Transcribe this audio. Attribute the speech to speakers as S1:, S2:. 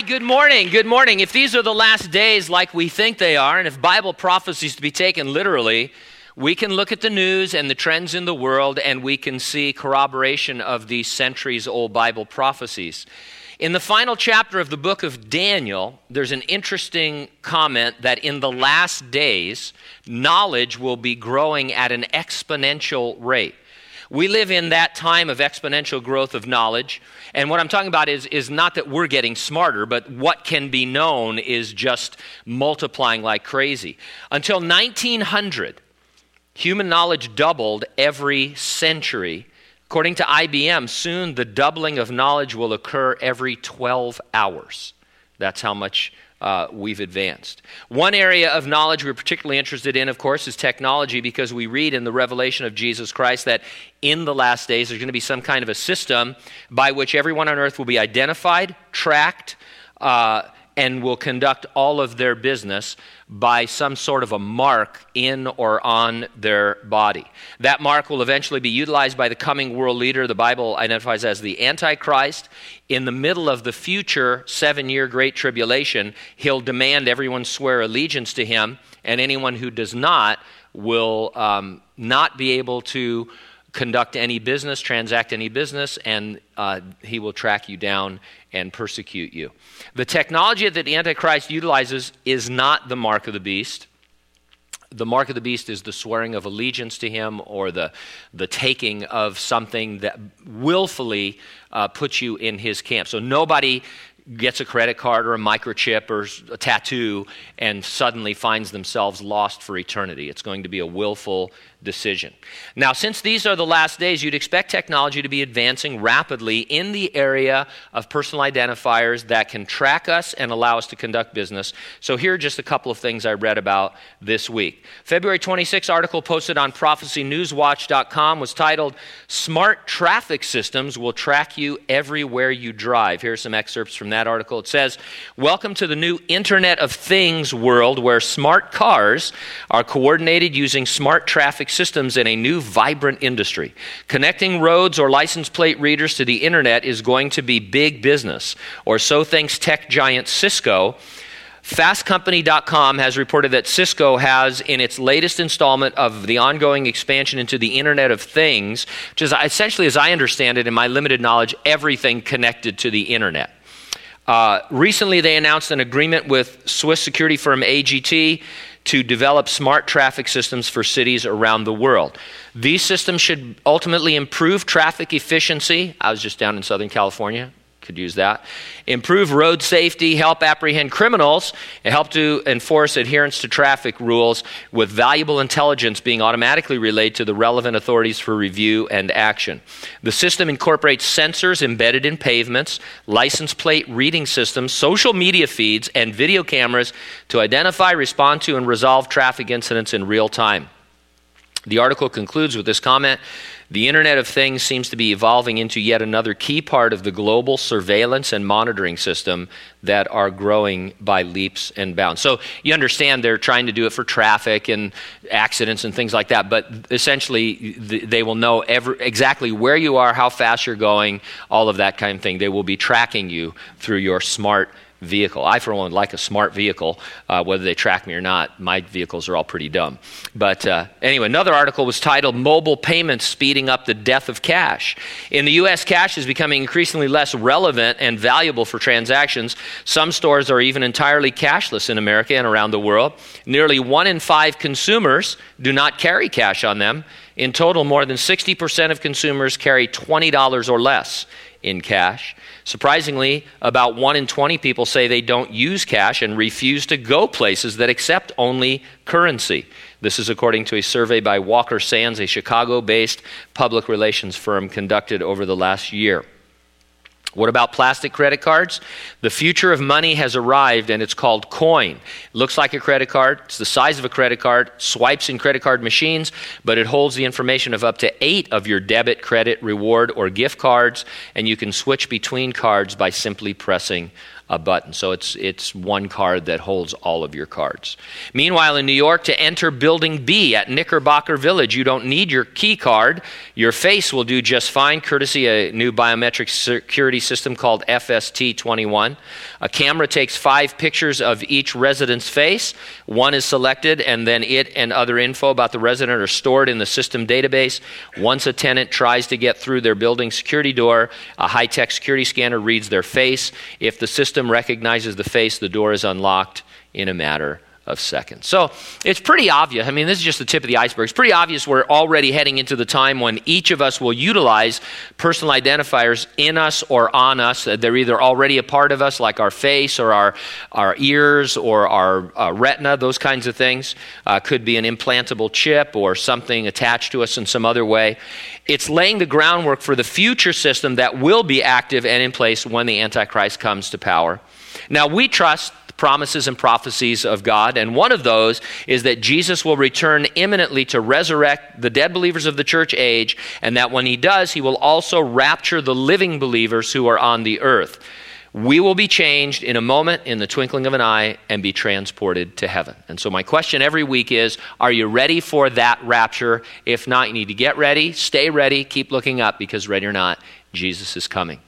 S1: good morning. Good morning. If these are the last days like we think they are, and if Bible prophecies to be taken literally, we can look at the news and the trends in the world and we can see corroboration of these centuries old Bible prophecies. In the final chapter of the book of Daniel, there's an interesting comment that in the last days, knowledge will be growing at an exponential rate. We live in that time of exponential growth of knowledge. And what I'm talking about is, is not that we're getting smarter, but what can be known is just multiplying like crazy. Until 1900, human knowledge doubled every century. According to IBM, soon the doubling of knowledge will occur every 12 hours. That's how much uh, we've advanced. One area of knowledge we're particularly interested in, of course, is technology because we read in the revelation of Jesus Christ that in the last days there's going to be some kind of a system by which everyone on earth will be identified, tracked, uh, and will conduct all of their business by some sort of a mark in or on their body. That mark will eventually be utilized by the coming world leader, the Bible identifies as the Antichrist. In the middle of the future seven year Great Tribulation, he'll demand everyone swear allegiance to him, and anyone who does not will um, not be able to conduct any business, transact any business, and uh, he will track you down and persecute you. The technology that the Antichrist utilizes is not the mark of the beast. The mark of the beast is the swearing of allegiance to him or the, the taking of something that willfully uh, puts you in his camp. So nobody gets a credit card or a microchip or a tattoo and suddenly finds themselves lost for eternity. It's going to be a willful decision. Now, since these are the last days, you'd expect technology to be advancing rapidly in the area of personal identifiers that can track us and allow us to conduct business. So, here are just a couple of things I read about this week. February 26 article posted on prophecynewswatch.com was titled Smart Traffic Systems Will Track You Everywhere You Drive. Here are some excerpts from that article. It says, Welcome to the new Internet of Things world where smart cars are coordinated using smart traffic systems in a new, vibrant industry. Connecting roads or license plate readers to the internet is going to be big business, or so thinks tech giant Cisco. FastCompany.com has reported that Cisco has, in its latest installment of the ongoing expansion into the Internet of Things, which is essentially, as I understand it, in my limited knowledge, everything connected to the Internet. Uh, recently, they announced an agreement with Swiss security firm AGT to develop smart traffic systems for cities around the world. These systems should ultimately improve traffic efficiency. I was just down in Southern California could use that. Improve road safety, help apprehend criminals, and help to enforce adherence to traffic rules with valuable intelligence being automatically relayed to the relevant authorities for review and action. The system incorporates sensors embedded in pavements, license plate reading systems, social media feeds, and video cameras to identify, respond to, and resolve traffic incidents in real time. The article concludes with this comment the Internet of Things seems to be evolving into yet another key part of the global surveillance and monitoring system that are growing by leaps and bounds. So you understand they're trying to do it for traffic and accidents and things like that, but essentially they will know every, exactly where you are, how fast you're going, all of that kind of thing. They will be tracking you through your smart vehicle. I, for one, like a smart vehicle, uh, whether they track me or not. My vehicles are all pretty dumb. But uh, anyway, another article was titled Mobile Payments Speeding Up the Death of Cash. In the U.S., cash is becoming increasingly less relevant and valuable for transactions. Some stores are even entirely cashless in America and around the world. Nearly one in five consumers do not carry cash on them. In total, more than 60% of consumers carry $20 or less in cash. Surprisingly, about 1 in 20 people say they don't use cash and refuse to go places that accept only currency. This is according to a survey by Walker Sands, a Chicago based public relations firm conducted over the last year. What about plastic credit cards? The future of money has arrived and it's called coin. It looks like a credit card, it's the size of a credit card, swipes in credit card machines, but it holds the information of up to eight of your debit, credit, reward, or gift cards, and you can switch between cards by simply pressing a button. So it's, it's one card that holds all of your cards. Meanwhile, in New York, to enter Building B at Knickerbocker Village, you don't need your key card. Your face will do just fine, courtesy a new biometric security system called FST 21. A camera takes five pictures of each resident's face. One is selected, and then it and other info about the resident are stored in the system database. Once a tenant tries to get through their building security door, a high tech security scanner reads their face. If the system recognizes the face, the door is unlocked in a matter of seconds. So it's pretty obvious. I mean, this is just the tip of the iceberg. It's pretty obvious we're already heading into the time when each of us will utilize personal identifiers in us or on us. They're either already a part of us, like our face or our, our ears or our uh, retina, those kinds of things. Uh, could be an implantable chip or something attached to us in some other way. It's laying the groundwork for the future system that will be active and in place when the Antichrist comes to power. Now, we trust promises and prophecies of God. And one of those is that Jesus will return imminently to resurrect the dead believers of the church age, and that when he does, he will also rapture the living believers who are on the earth. We will be changed in a moment, in the twinkling of an eye, and be transported to heaven. And so, my question every week is Are you ready for that rapture? If not, you need to get ready, stay ready, keep looking up, because ready or not, Jesus is coming.